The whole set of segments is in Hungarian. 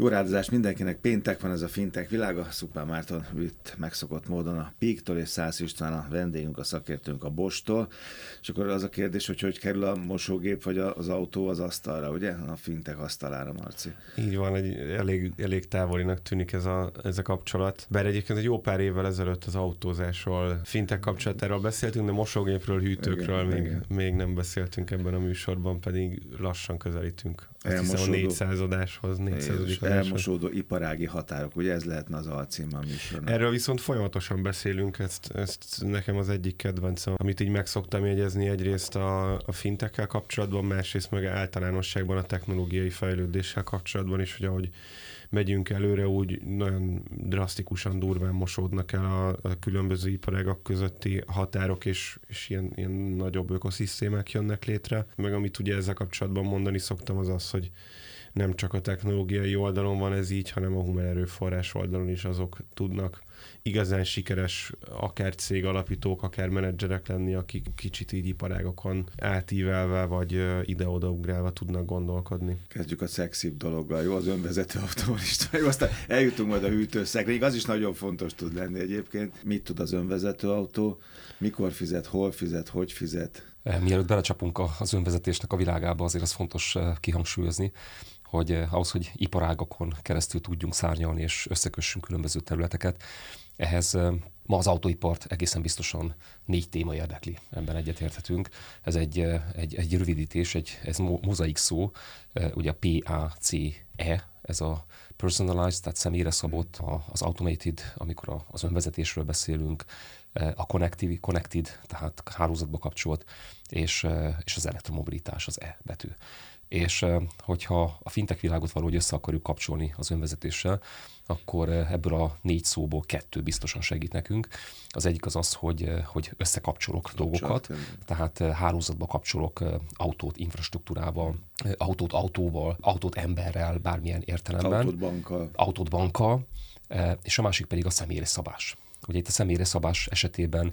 Jó rádozást mindenkinek, péntek van ez a fintek világa, Szupán Márton itt megszokott módon a Píktól és Szász István a vendégünk, a szakértőnk a Bostól, és akkor az a kérdés, hogy hogy kerül a mosógép vagy az autó az asztalra, ugye? A fintek asztalára, Marci. Így van, egy elég, elég távolinak tűnik ez a, ez a kapcsolat. Bár egyébként egy jó pár évvel ezelőtt az autózásról, fintek kapcsolatáról beszéltünk, de mosógépről, hűtőkről igen, még, igen. még nem beszéltünk ebben a műsorban, pedig lassan közelítünk. A 400 adáshoz, 400 elmosódó iparági határok, ugye ez lehetne az alcím a műsornak. Erről viszont folyamatosan beszélünk, ezt, ezt nekem az egyik kedvencem, amit így meg szoktam jegyezni egyrészt a, a fintekkel kapcsolatban, másrészt meg általánosságban a technológiai fejlődéssel kapcsolatban is, hogy ahogy megyünk előre, úgy nagyon drasztikusan durván mosódnak el a, a különböző iparágak közötti határok, és, és ilyen, ilyen nagyobb ökoszisztémák jönnek létre. Meg amit ugye ezzel kapcsolatban mondani szoktam, az az, hogy nem csak a technológiai oldalon van ez így, hanem a human erőforrás oldalon is azok tudnak igazán sikeres akár cég alapítók, akár menedzserek lenni, akik kicsit így iparágokon átívelve, vagy ide-oda ugrálva tudnak gondolkodni. Kezdjük a szexibb dologgal, jó? Az önvezető autóval Jó, aztán eljutunk majd a hűtőszekréig, az is nagyon fontos tud lenni egyébként. Mit tud az önvezető autó, mikor fizet, hol fizet, hogy fizet? Mielőtt belecsapunk az önvezetésnek a világába, azért az fontos kihangsúlyozni, hogy eh, ahhoz, hogy iparágokon keresztül tudjunk szárnyalni és összekössünk különböző területeket, ehhez eh, ma az autóipart egészen biztosan négy téma érdekli, ebben egyetérthetünk. Ez egy, egy, egy rövidítés, egy, ez mozaik szó, ugye a P-A-C-E, ez a personalized, tehát személyre szabott, az automated, amikor az önvezetésről beszélünk, a connected, connected tehát hálózatba kapcsolt, és, és az elektromobilitás, az E betű és hogyha a fintech világot valahogy össze akarjuk kapcsolni az önvezetéssel, akkor ebből a négy szóból kettő biztosan segít nekünk. Az egyik az az, hogy, hogy összekapcsolok Kapcsolat, dolgokat, tehát hálózatba kapcsolok autót infrastruktúrával, autót autóval, autót emberrel, bármilyen értelemben. Autót bankkal. Autót bankkal, és a másik pedig a személyre szabás. Ugye itt a személyre szabás esetében,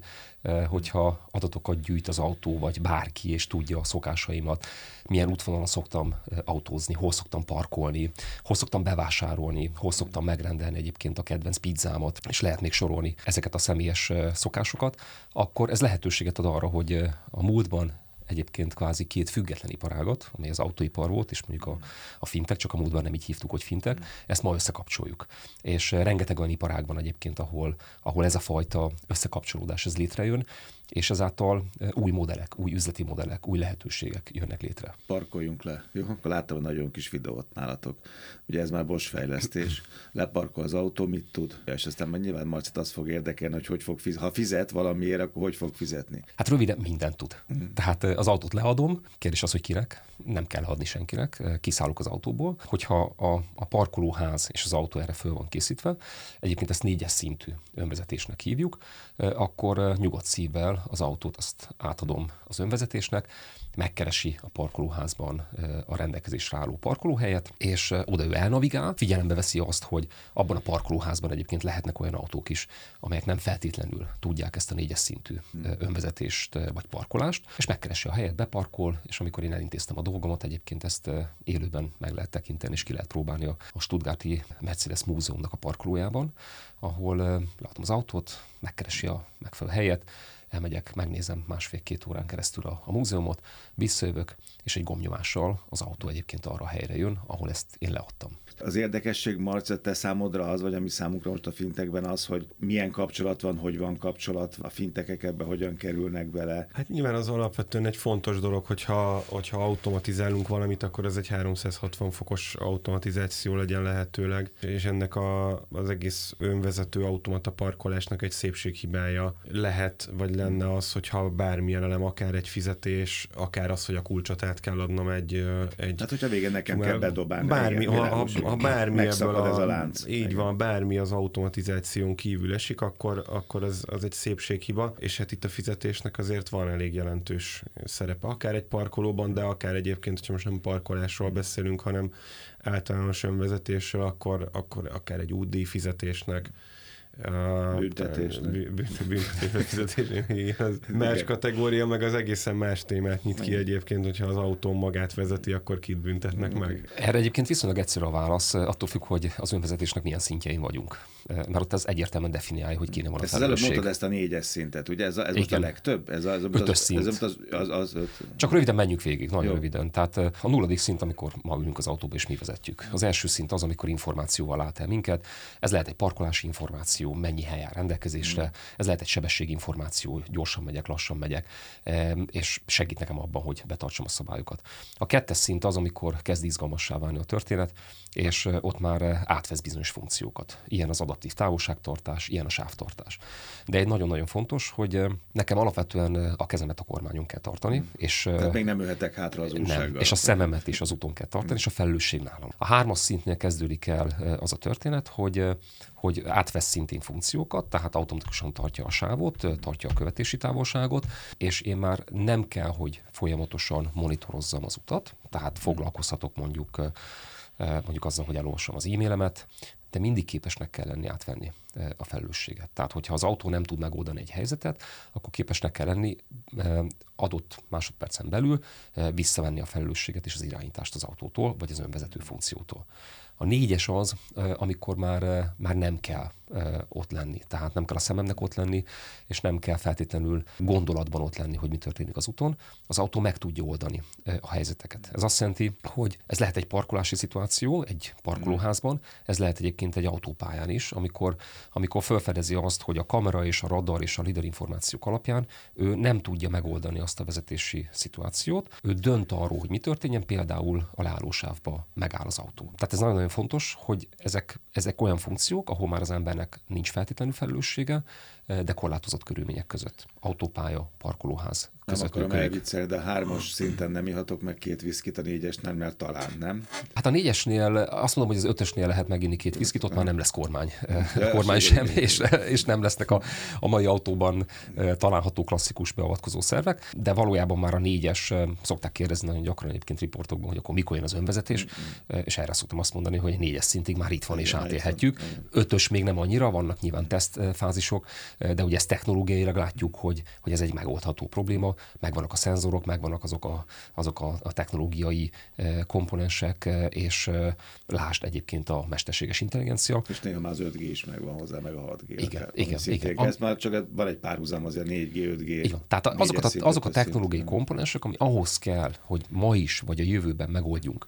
hogyha adatokat gyűjt az autó, vagy bárki, és tudja a szokásaimat, milyen útvonalon szoktam autózni, hol szoktam parkolni, hol szoktam bevásárolni, hol szoktam megrendelni egyébként a kedvenc pizzámat, és lehet még sorolni ezeket a személyes szokásokat, akkor ez lehetőséget ad arra, hogy a múltban egyébként kvázi két független iparágat, amely az autóipar volt, és mondjuk a, a fintek, csak a múltban nem így hívtuk, hogy fintek, ezt ma összekapcsoljuk. És rengeteg olyan iparág van egyébként, ahol, ahol ez a fajta összekapcsolódás ez létrejön, és ezáltal új modellek, új üzleti modellek, új lehetőségek jönnek létre. Parkoljunk le. Jó, akkor láttam a nagyon kis videót nálatok. Ugye ez már Bosch fejlesztés. Leparkol az autó, mit tud? És aztán majd nyilván Marcit az fog érdekelni, hogy hogy fog fizetni. Ha fizet valamiért, akkor hogy fog fizetni? Hát röviden mindent tud. Mm. Tehát az autót leadom, kérdés az, hogy kinek, nem kell adni senkinek, kiszállok az autóból. Hogyha a, a parkolóház és az autó erre föl van készítve, egyébként ezt négyes szintű önvezetésnek hívjuk, akkor nyugodt szívvel az autót azt átadom az önvezetésnek, megkeresi a parkolóházban a rendelkezésre álló parkolóhelyet, és oda ő elnavigál, figyelembe veszi azt, hogy abban a parkolóházban egyébként lehetnek olyan autók is, amelyek nem feltétlenül tudják ezt a négyes szintű önvezetést vagy parkolást, és megkeresi a helyet, beparkol, és amikor én elintéztem a dolgomat, egyébként ezt élőben meg lehet tekinteni, és ki lehet próbálni a Stuttgarti Mercedes Múzeumnak a parkolójában, ahol látom az autót, megkeresi a megfelelő helyet, elmegyek, megnézem másfél-két órán keresztül a, a múzeumot, visszajövök, és egy gomnyomással az autó egyébként arra a helyre jön, ahol ezt én leadtam. Az érdekesség, Marca, te számodra az, vagy ami számunkra most a fintekben az, hogy milyen kapcsolat van, hogy van kapcsolat, a fintekek ebbe hogyan kerülnek bele. Hát nyilván az alapvetően egy fontos dolog, hogyha, hogyha automatizálunk valamit, akkor ez egy 360 fokos automatizáció legyen lehetőleg, és ennek a, az egész önvezető automata parkolásnak egy szépséghibája lehet, vagy lenne az, hogyha bármilyen elem, akár egy fizetés, akár az, hogy a kulcsot át kell adnom egy... egy hát, hogyha végén nekem kell bedobálni. Bármi, ha, ha, ha bármi ebből a, ez a lánc. Így igen. van, bármi az automatizáción kívül esik, akkor, akkor az, az egy szépséghiba, és hát itt a fizetésnek azért van elég jelentős szerepe. Akár egy parkolóban, de akár egyébként, hogyha most nem parkolásról beszélünk, hanem általános önvezetésről, akkor, akkor akár egy útdíj fizetésnek, Büntetés. Büntetés más kategória, meg az egészen más témát nyit ki egyébként, hogyha az autó magát vezeti, akkor kit büntetnek meg. Erre egyébként viszonylag egyszerű a válasz, attól függ, hogy az önvezetésnek milyen szintjein vagyunk. Mert ott az egyértelműen definiálja, hogy kinek van a felelősség. előbb mondtad ezt a négyes szintet, ugye? Ez, a, ez most a legtöbb? Ez, a, ez Ötös az, szint. Ez az, az, az, az, Csak röviden menjünk végig, nagyon Jó. röviden. Tehát a nulladik szint, amikor ma ülünk az autóba és mi vezetjük. Az első szint az, amikor információval lát el minket. Ez lehet egy parkolási információ, mennyi hely áll rendelkezésre, mm. ez lehet egy sebességinformáció, gyorsan megyek, lassan megyek, és segít nekem abban, hogy betartsam a szabályokat. A kettes szint az, amikor kezd izgalmassá válni a történet, és ott már átvesz bizonyos funkciókat. Ilyen az adaptív távolságtartás, ilyen a sávtartás. De egy nagyon-nagyon fontos, hogy nekem alapvetően a kezemet a kormányon kell tartani. Hmm. És, Tehát még nem ülhetek hátra az újsággal. Nem, és a szememet is az úton kell tartani, hmm. és a felelősség nálam. A hármas szintnél kezdődik el az a történet, hogy hogy átvesz szintén funkciókat, tehát automatikusan tartja a sávot, tartja a követési távolságot, és én már nem kell, hogy folyamatosan monitorozzam az utat, tehát foglalkozhatok mondjuk mondjuk azzal, hogy elolvasom az e-mailemet, de mindig képesnek kell lenni átvenni a felelősséget. Tehát, hogyha az autó nem tud megoldani egy helyzetet, akkor képesnek kell lenni adott másodpercen belül visszavenni a felelősséget és az irányítást az autótól, vagy az önvezető funkciótól. A négyes az, amikor már, már nem kell ott lenni. Tehát nem kell a szememnek ott lenni, és nem kell feltétlenül gondolatban ott lenni, hogy mi történik az úton. Az autó meg tudja oldani a helyzeteket. Ez azt jelenti, hogy ez lehet egy parkolási szituáció, egy parkolóházban, ez lehet egyébként egy autópályán is, amikor, amikor felfedezi azt, hogy a kamera és a radar és a lidar információk alapján ő nem tudja megoldani azt a vezetési szituációt. Ő dönt arról, hogy mi történjen, például a leállósávba megáll az autó. Tehát ez nagyon-nagyon fontos, hogy ezek, ezek olyan funkciók, ahol már az ember embernek nincs feltétlenül felelőssége, de korlátozott körülmények között. Autópálya, parkolóház nem akarom elviccelni, de a hármas szinten nem ihatok meg két viszkit, a négyesnél, mert talán nem. Hát a négyesnél azt mondom, hogy az ötösnél lehet meginni két viszkit, ott már nem lesz kormány, ja, kormány sem, és, és nem lesznek a, a mai autóban található klasszikus beavatkozó szervek, de valójában már a négyes, szokták kérdezni nagyon gyakran egyébként riportokban, hogy akkor mikor jön az önvezetés, és erre szoktam azt mondani, hogy négyes szintig már itt van és átélhetjük. Ötös még nem annyira, vannak nyilván tesztfázisok, de ugye ezt technológiailag látjuk, hogy, hogy ez egy megoldható probléma, megvannak a szenzorok, megvannak azok a, azok a, a technológiai komponensek, és lásd egyébként a mesterséges intelligencia. És néha már az 5G is megvan hozzá, meg a 6G. Igen, akár, igen, igen. Ez már csak van egy párhuzam azért 4G, 5G. Igen. Tehát azok a, azok a technológiai szint. komponensek, ami ahhoz kell, hogy ma is, vagy a jövőben megoldjunk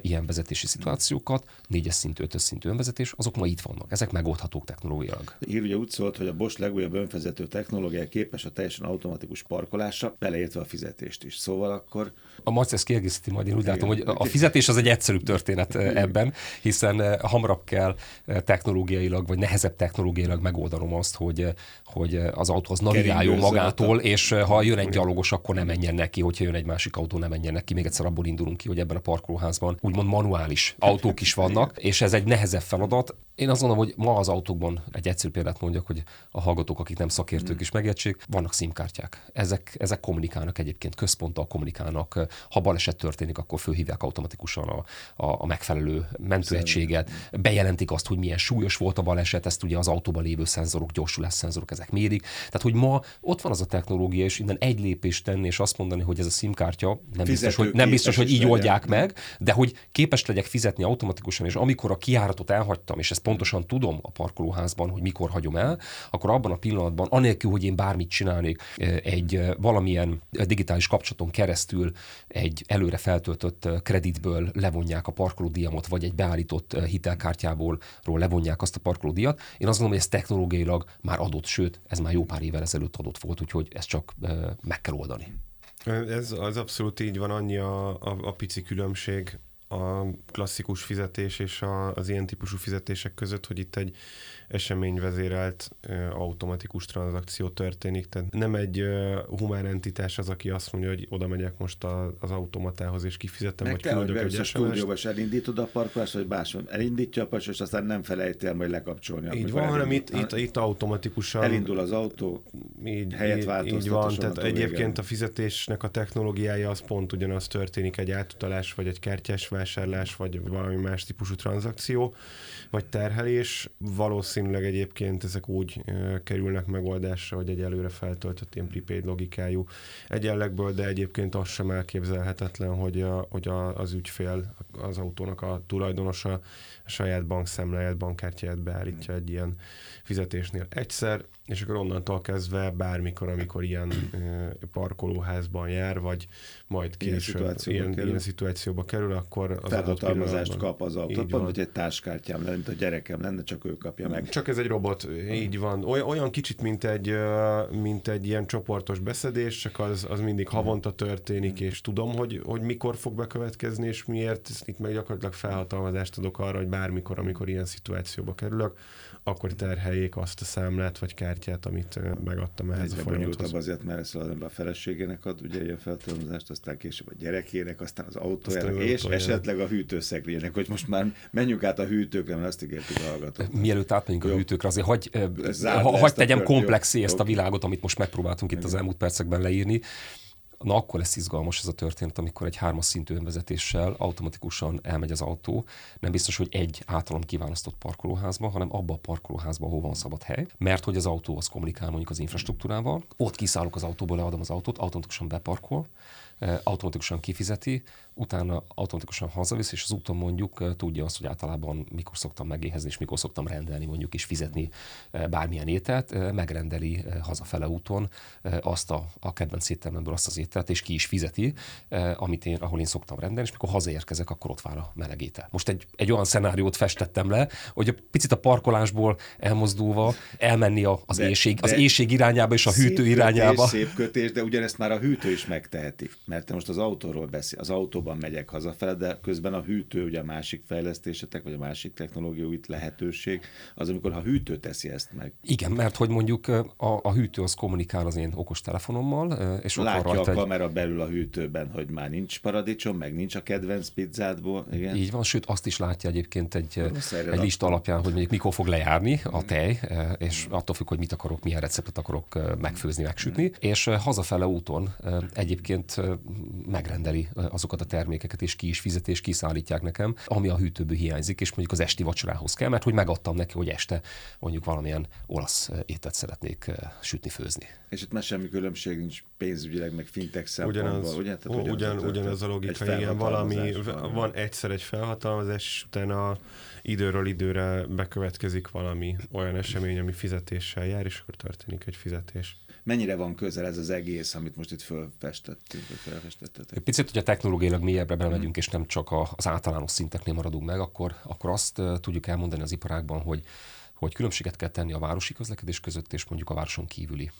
ilyen vezetési szituációkat, négyes szintű, ötös szintű önvezetés, azok ma itt vannak. Ezek megoldhatók technológiailag. Hír ugye úgy szólt, hogy a Bosch legújabb önvezető technológia képes a teljesen automatikus parkolásra, beleértve a fizetést is. Szóval akkor... A Marci ezt kiegészíti majd, én úgy Igen. látom, hogy a fizetés az egy egyszerűbb történet Igen. ebben, hiszen hamarabb kell technológiailag, vagy nehezebb technológiailag megoldanom azt, hogy, hogy az autó az navigáljon magától, és ha jön egy gyalogos, akkor nem menjen neki, hogyha jön egy másik autó, nem menjen neki. Még egyszer abból indulunk ki, hogy ebben a parkolóházban úgymond manuális autók is vannak, és ez egy nehezebb feladat. Én azt gondolom, hogy ma az autókban egy egyszerű példát mondjak, hogy a hallgatók, akik nem szakértők hmm. is megértsék, vannak szimkártyák. Ezek, ezek kommunikálnak egyébként, központtal kommunikálnak. Ha baleset történik, akkor fölhívják automatikusan a, a, a megfelelő mentőegységet, bejelentik azt, hogy milyen súlyos volt a baleset, ezt ugye az autóban lévő szenzorok, gyorsulás szenzorok, ezek mérik. Tehát, hogy ma ott van az a technológia, és innen egy lépést tenni, és azt mondani, hogy ez a SIM-kártya nem biztos, hogy, nem biztos, hogy így oldják meg, de hogy képes legyek fizetni automatikusan, és amikor a kiáratot elhagytam, és ezt pontosan tudom a parkolóházban, hogy mikor hagyom el, akkor abban a pillanatban, anélkül, hogy én bármit csinálnék, egy valamilyen digitális kapcsolaton keresztül egy előre feltöltött kreditből levonják a parkolódíjamot, vagy egy beállított hitelkártyából levonják azt a parkolódíjat. Én azt gondolom, hogy ez technológiailag már adott, sőt, ez már jó pár évvel ezelőtt adott volt, úgyhogy ezt csak meg kell oldani. Ez az abszolút így van, annyi a, a, a pici különbség a klasszikus fizetés és a, az ilyen típusú fizetések között, hogy itt egy eseményvezérelt automatikus tranzakció történik. Tehát nem egy humán entitás az, aki azt mondja, hogy oda megyek most az automatához és kifizetem, Meg vagy küldök egy stúdióba és elindítod a parkolást, vagy máson elindítja a parkolást, és aztán nem felejtél majd lekapcsolni. Így van, hanem itt, itt, itt automatikusan elindul az autó, így, helyet változtat. Így van, tehát egyébként a fizetésnek a technológiája az pont ugyanaz történik egy átutalás vagy egy kártyás vásárlás, vagy valami más típusú tranzakció, vagy terhelés. Valószínűleg egyébként ezek úgy kerülnek megoldásra, hogy egy előre feltöltött ilyen prepaid logikájú egyenlegből, de egyébként az sem elképzelhetetlen, hogy, a, hogy a, az ügyfél, az autónak a tulajdonosa a saját bankszámláját, bankkártyáját beállítja egy ilyen fizetésnél egyszer, és akkor onnantól kezdve bármikor, amikor ilyen parkolóházban jár, vagy majd később ilyen ilyen, ilyen szituációba kerül, akkor az Felhatalmazást kap az autó, pont, hogy egy táskártyám lenne, mint a gyerekem lenne, csak ő kapja meg. Csak ez egy robot, így van. Olyan, kicsit, mint egy, mint egy ilyen csoportos beszedés, csak az, az mindig havonta történik, és tudom, hogy, hogy mikor fog bekövetkezni, és miért. Itt meg gyakorlatilag felhatalmazást adok arra, hogy bármikor, amikor ilyen szituációba kerülök, akkor terheljék azt a számlát vagy kártyát, amit megadtam ehhez Egyre a folyamathoz. azért, mert ezt az ember a feleségének ad ugye ilyen feltalmazást, aztán később a gyerekének, aztán az autójának, aztán és autójának. Esetleg a hűtőszekrénynek, hogy most már menjünk át a hűtőkre, mert azt ígértük a hallgatók. Mielőtt átmenjünk a hűtőkre, azért hagy, hagy tegyem komplexé ezt a világot, amit most megpróbáltunk itt az elmúlt percekben leírni. Na akkor lesz izgalmas ez a történet, amikor egy hármas szintű önvezetéssel automatikusan elmegy az autó. Nem biztos, hogy egy általam kiválasztott parkolóházba, hanem abba a parkolóházba, ahol van szabad hely, mert hogy az autó az kommunikál mondjuk az infrastruktúrával. Ott kiszállok az autóból, leadom az autót, automatikusan beparkol, automatikusan kifizeti, utána automatikusan hazavisz, és az úton mondjuk tudja azt, hogy általában mikor szoktam megéhezni, és mikor szoktam rendelni mondjuk is fizetni bármilyen ételt, megrendeli hazafele úton azt a, a kedvenc éttermemből azt az ételt, és ki is fizeti, amit én, ahol én szoktam rendelni, és mikor hazaérkezek, akkor ott vár a meleg étel. Most egy, egy olyan szenáriót festettem le, hogy a picit a parkolásból elmozdulva elmenni a, az, de, éjség, az éjség irányába és a hűtő kötés, irányába. Szép kötés, de ugyanezt már a hűtő is megteheti, mert te most az autóról beszél, az autóban megyek hazafele, de közben a hűtő, ugye a másik fejlesztésetek, vagy a másik technológiai itt lehetőség, az amikor a hűtő teszi ezt meg. Igen, mert hogy mondjuk a, a hűtő az kommunikál az én okos telefonommal, és Látja ott rajta a kamera egy... belül a hűtőben, hogy már nincs paradicsom, meg nincs a kedvenc pizzádból. Igen. Így van, sőt azt is látja egyébként egy, egy lista alapján, hogy mondjuk mikor fog lejárni a tej, és attól függ, hogy mit akarok, milyen receptet akarok megfőzni, megsütni, és hazafele úton egyébként megrendeli azokat a termékeket, és ki is fizet, és kiszállítják nekem, ami a hűtőből hiányzik, és mondjuk az esti vacsorához kell, mert hogy megadtam neki, hogy este mondjuk valamilyen olasz ételt szeretnék sütni, főzni. És itt már semmi különbség nincs pénzügyileg, meg fintek szempontból, ugyanaz, ugye? Tehát, ugyan, ugyanaz a logika, igen, valami, van, van egyszer egy felhatalmazás, és utána időről időre bekövetkezik valami olyan esemény, ami fizetéssel jár, és akkor történik egy fizetés mennyire van közel ez az egész, amit most itt fölfestettünk, vagy felfestettetek? Picit, hogyha technológiailag mélyebbre belemegyünk, mm. és nem csak az általános szinteknél maradunk meg, akkor, akkor azt tudjuk elmondani az iparágban, hogy hogy különbséget kell tenni a városi közlekedés között és mondjuk a városon kívüli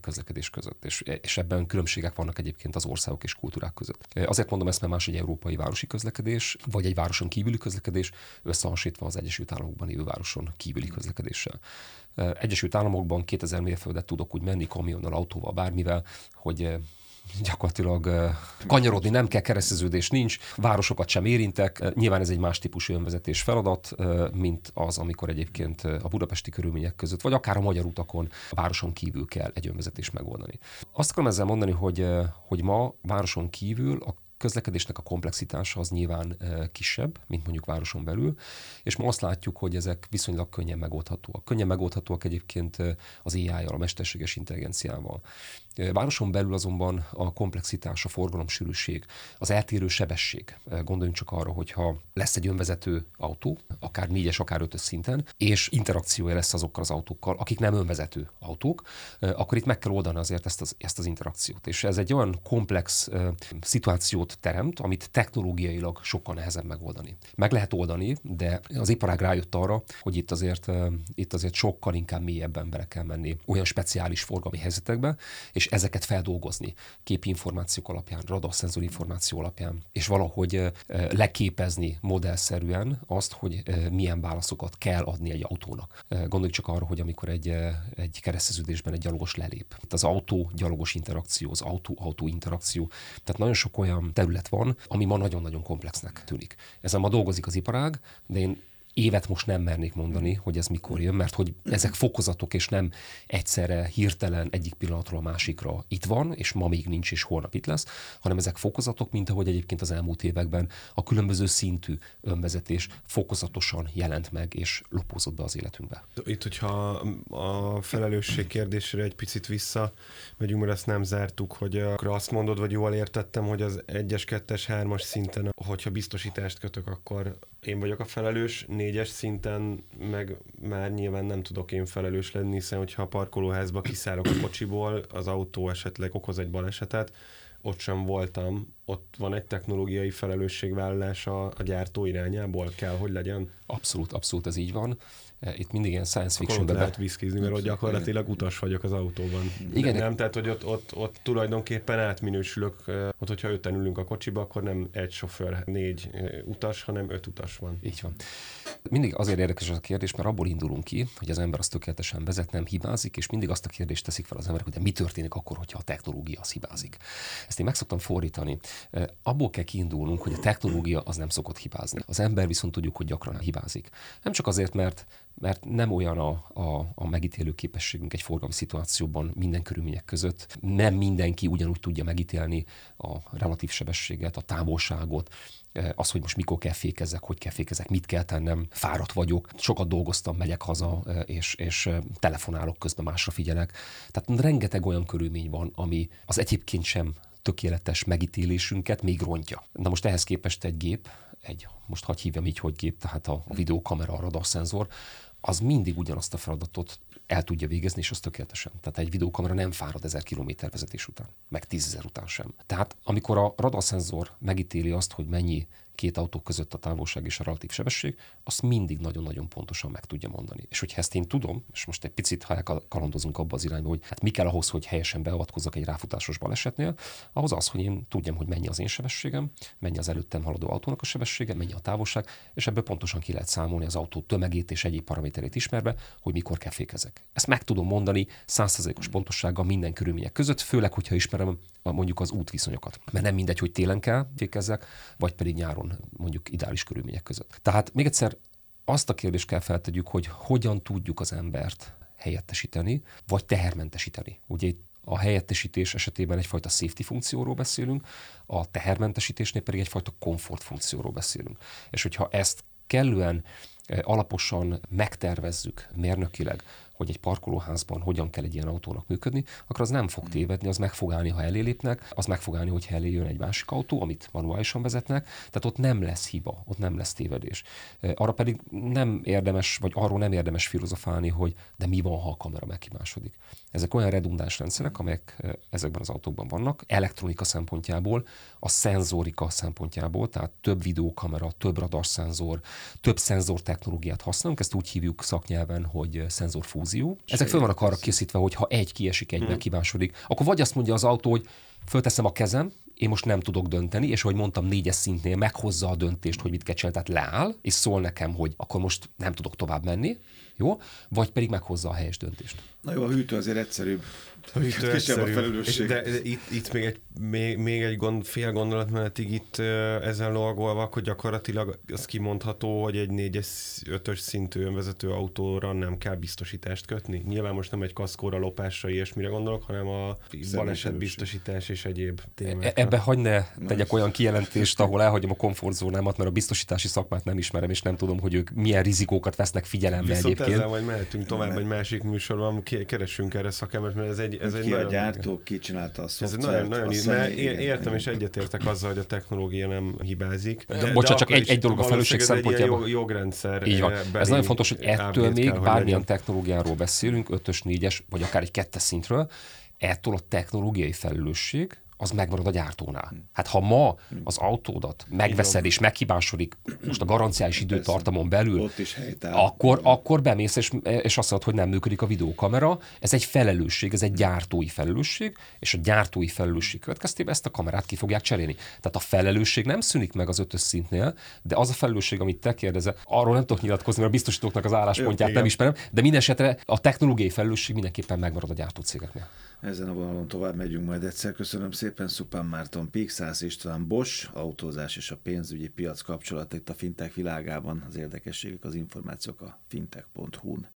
közlekedés között. És, és ebben különbségek vannak egyébként az országok és kultúrák között. Azért mondom ezt, mert más egy európai városi közlekedés, vagy egy városon kívüli közlekedés, összehasonlítva az Egyesült Államokban élő városon kívüli közlekedéssel. Egyesült Államokban 2000 mérföldet tudok úgy menni kamionnal, autóval, bármivel, hogy gyakorlatilag kanyarodni nem kell, kereszteződés nincs, városokat sem érintek. Nyilván ez egy más típusú önvezetés feladat, mint az, amikor egyébként a budapesti körülmények között, vagy akár a magyar utakon a városon kívül kell egy önvezetést megoldani. Azt akarom ezzel mondani, hogy, hogy ma városon kívül a közlekedésnek a komplexitása az nyilván kisebb, mint mondjuk városon belül, és ma azt látjuk, hogy ezek viszonylag könnyen megoldhatóak. Könnyen megoldhatóak egyébként az AI-jal, a mesterséges intelligenciával. Városon belül azonban a komplexitás, a forgalomsűrűség, az eltérő sebesség. Gondoljunk csak arra, hogyha lesz egy önvezető autó, akár négyes, akár ötös szinten, és interakciója lesz azokkal az autókkal, akik nem önvezető autók, akkor itt meg kell oldani azért ezt az, ezt az interakciót. És ez egy olyan komplex uh, szituációt teremt, amit technológiailag sokkal nehezebb megoldani. Meg lehet oldani, de az iparág rájött arra, hogy itt azért, itt azért sokkal inkább mélyebben bele kell menni olyan speciális forgalmi helyzetekbe, és ezeket feldolgozni képinformációk alapján, radarszenzor információ alapján, és valahogy leképezni modellszerűen azt, hogy milyen válaszokat kell adni egy autónak. Gondolj csak arra, hogy amikor egy, egy kereszteződésben egy gyalogos lelép. Itt az autó-gyalogos interakció, az autó-autó interakció. Tehát nagyon sok olyan terület van, ami ma nagyon-nagyon komplexnek tűnik. Ezen ma dolgozik az iparág, de én évet most nem mernék mondani, hogy ez mikor jön, mert hogy ezek fokozatok, és nem egyszerre hirtelen egyik pillanatról a másikra itt van, és ma még nincs, és holnap itt lesz, hanem ezek fokozatok, mint ahogy egyébként az elmúlt években a különböző szintű önvezetés fokozatosan jelent meg, és lopózott be az életünkbe. Itt, hogyha a felelősség kérdésére egy picit vissza megyünk, mert ezt nem zártuk, hogy akkor azt mondod, vagy jól értettem, hogy az 1-es, 2-es, 3-as szinten, hogyha biztosítást kötök, akkor én vagyok a felelős, négyes szinten meg már nyilván nem tudok én felelős lenni, hiszen hogyha a parkolóházba kiszállok a kocsiból, az autó esetleg okoz egy balesetet, ott sem voltam, ott van egy technológiai felelősségvállalás a, a gyártó irányából, kell, hogy legyen? Abszolút, abszolút ez így van. Itt mindig ilyen science fiction. Akkor lehet viszkizni, mert ott gyakorlatilag utas vagyok az autóban. Igen. Nem, tehát hogy ott, ott, ott tulajdonképpen átminősülök, ott hogyha öten ülünk a kocsiba, akkor nem egy sofőr, négy utas, hanem öt utas van. Így van. Mindig azért érdekes ez a kérdés, mert abból indulunk ki, hogy az ember az tökéletesen vezet, nem hibázik, és mindig azt a kérdést teszik fel az emberek, hogy de mi történik akkor, hogyha a technológia az hibázik. Ezt én meg szoktam fordítani. Abból kell kiindulnunk, hogy a technológia az nem szokott hibázni. Az ember viszont tudjuk, hogy gyakran hibázik. Nem csak azért, mert mert nem olyan a, a, a megítélő képességünk egy forgalmi szituációban minden körülmények között. Nem mindenki ugyanúgy tudja megítélni a relatív sebességet, a távolságot, eh, az, hogy most mikor kell fékezzek, hogy kell fékezzek, mit kell tennem, fáradt vagyok, sokat dolgoztam, megyek haza, eh, és, és eh, telefonálok, közben másra figyelek. Tehát rengeteg olyan körülmény van, ami az egyébként sem tökéletes megítélésünket még rontja. Na most ehhez képest egy gép, egy, most hagyj hívjam így, hogy gép, tehát a, a videókamera, a radarszenzor, az mindig ugyanazt a feladatot el tudja végezni, és az tökéletesen. Tehát egy videókamera nem fárad ezer kilométer vezetés után, meg tízezer után sem. Tehát amikor a radarszenzor megítéli azt, hogy mennyi két autó között a távolság és a relatív sebesség, azt mindig nagyon-nagyon pontosan meg tudja mondani. És hogyha ezt én tudom, és most egy picit, ha elkalandozunk abba az irányba, hogy hát mi kell ahhoz, hogy helyesen beavatkozzak egy ráfutásos balesetnél, ahhoz az, hogy én tudjam, hogy mennyi az én sebességem, mennyi az előttem haladó autónak a sebessége, mennyi a távolság, és ebből pontosan ki lehet számolni az autó tömegét és egyéb paraméterét ismerve, hogy mikor kell fékezek. Ezt meg tudom mondani százszerzékos pontossággal minden körülmények között, főleg, hogyha ismerem a, mondjuk az útviszonyokat. Mert nem mindegy, hogy télen kell fékezzek, vagy pedig nyáron mondjuk ideális körülmények között. Tehát még egyszer azt a kérdést kell feltegyük, hogy hogyan tudjuk az embert helyettesíteni, vagy tehermentesíteni. Ugye itt a helyettesítés esetében egyfajta safety funkcióról beszélünk, a tehermentesítésnél pedig egyfajta komfort funkcióról beszélünk. És hogyha ezt kellően eh, alaposan megtervezzük mérnökileg, hogy egy parkolóházban hogyan kell egy ilyen autónak működni, akkor az nem fog tévedni, az meg fog állni, ha elélépnek, az meg fog állni, hogy elé jön egy másik autó, amit manuálisan vezetnek, tehát ott nem lesz hiba, ott nem lesz tévedés. Arra pedig nem érdemes, vagy arról nem érdemes filozofálni, hogy de mi van, ha a kamera meghibásodik. Ezek olyan redundáns rendszerek, amelyek ezekben az autókban vannak, elektronika szempontjából, a szenzorika szempontjából, tehát több videókamera, több radarszenzor, több szenzor technológiát használunk, ezt úgy hívjuk szaknyelven, hogy szenzorfúzió. Ezek föl vannak arra készítve, hogy ha egy kiesik, egy hmm. meghibásodik, akkor vagy azt mondja az autó, hogy fölteszem a kezem, én most nem tudok dönteni, és ahogy mondtam, négyes szintnél meghozza a döntést, hogy mit kell csinálni, tehát leáll, és szól nekem, hogy akkor most nem tudok tovább menni, jó? Vagy pedig meghozza a helyes döntést. Na jó, a hűtő azért egyszerűbb. A hűtő egyszerűbb. A felelősség. De, de itt, itt még egy, még, még egy gond, fél gondolatmenetig itt ezen logolva, hogy gyakorlatilag az kimondható, hogy egy 4 5 szintű önvezető autóra nem kell biztosítást kötni. Nyilván most nem egy kaszkóra, lopásra, ilyesmire gondolok, hanem a baleset biztosítás és egyéb témák. E- ebbe hagyd ne tegyek olyan kijelentést, ahol elhagyom a komfortzónámat, mert a biztosítási szakmát nem ismerem, és nem tudom, hogy ők milyen rizikókat vesznek figyelembe Viszont egyébként. ezzel majd mehetünk tovább egy másik műsorban, keresünk erre szakembert, mert ez egy, ez egy ki nagyon, a gyártó, ki csinálta a szoftvert. Ez nagyon, nagyon, mert értem és egyetértek azzal, hogy a technológia nem hibázik. De, Bocsánat, csak egy, egy dolog a felelősség szempontjából. Jog, jogrendszer. Így van. Ez nagyon fontos, hogy ettől még kell, bármilyen technológiáról beszélünk, 5-ös, 4-es, vagy akár egy kettes szintről, ettől a technológiai felelősség az megmarad a gyártónál. Hm. Hát ha ma hm. az autódat megveszed és meghibásodik most a garanciális időtartamon belül, Ott is akkor, akkor bemész és, és azt mondod, hogy nem működik a videókamera. Ez egy felelősség, ez egy gyártói felelősség, és a gyártói felelősség következtében ezt a kamerát ki fogják cserélni. Tehát a felelősség nem szűnik meg az ötös szintnél, de az a felelősség, amit te kérdezel, arról nem tudok nyilatkozni, mert a biztosítóknak az álláspontját Jó, nem ismerem, de minden esetre a technológiai felelősség mindenképpen megmarad a gyártócégeknél. Ezen a vonalon tovább megyünk majd egyszer. Köszönöm szépen. Szupán Márton, Pixász István, Bosch, autózás és a pénzügyi piac kapcsolata itt a fintech világában. Az érdekességek, az információk a fintech.hu-n.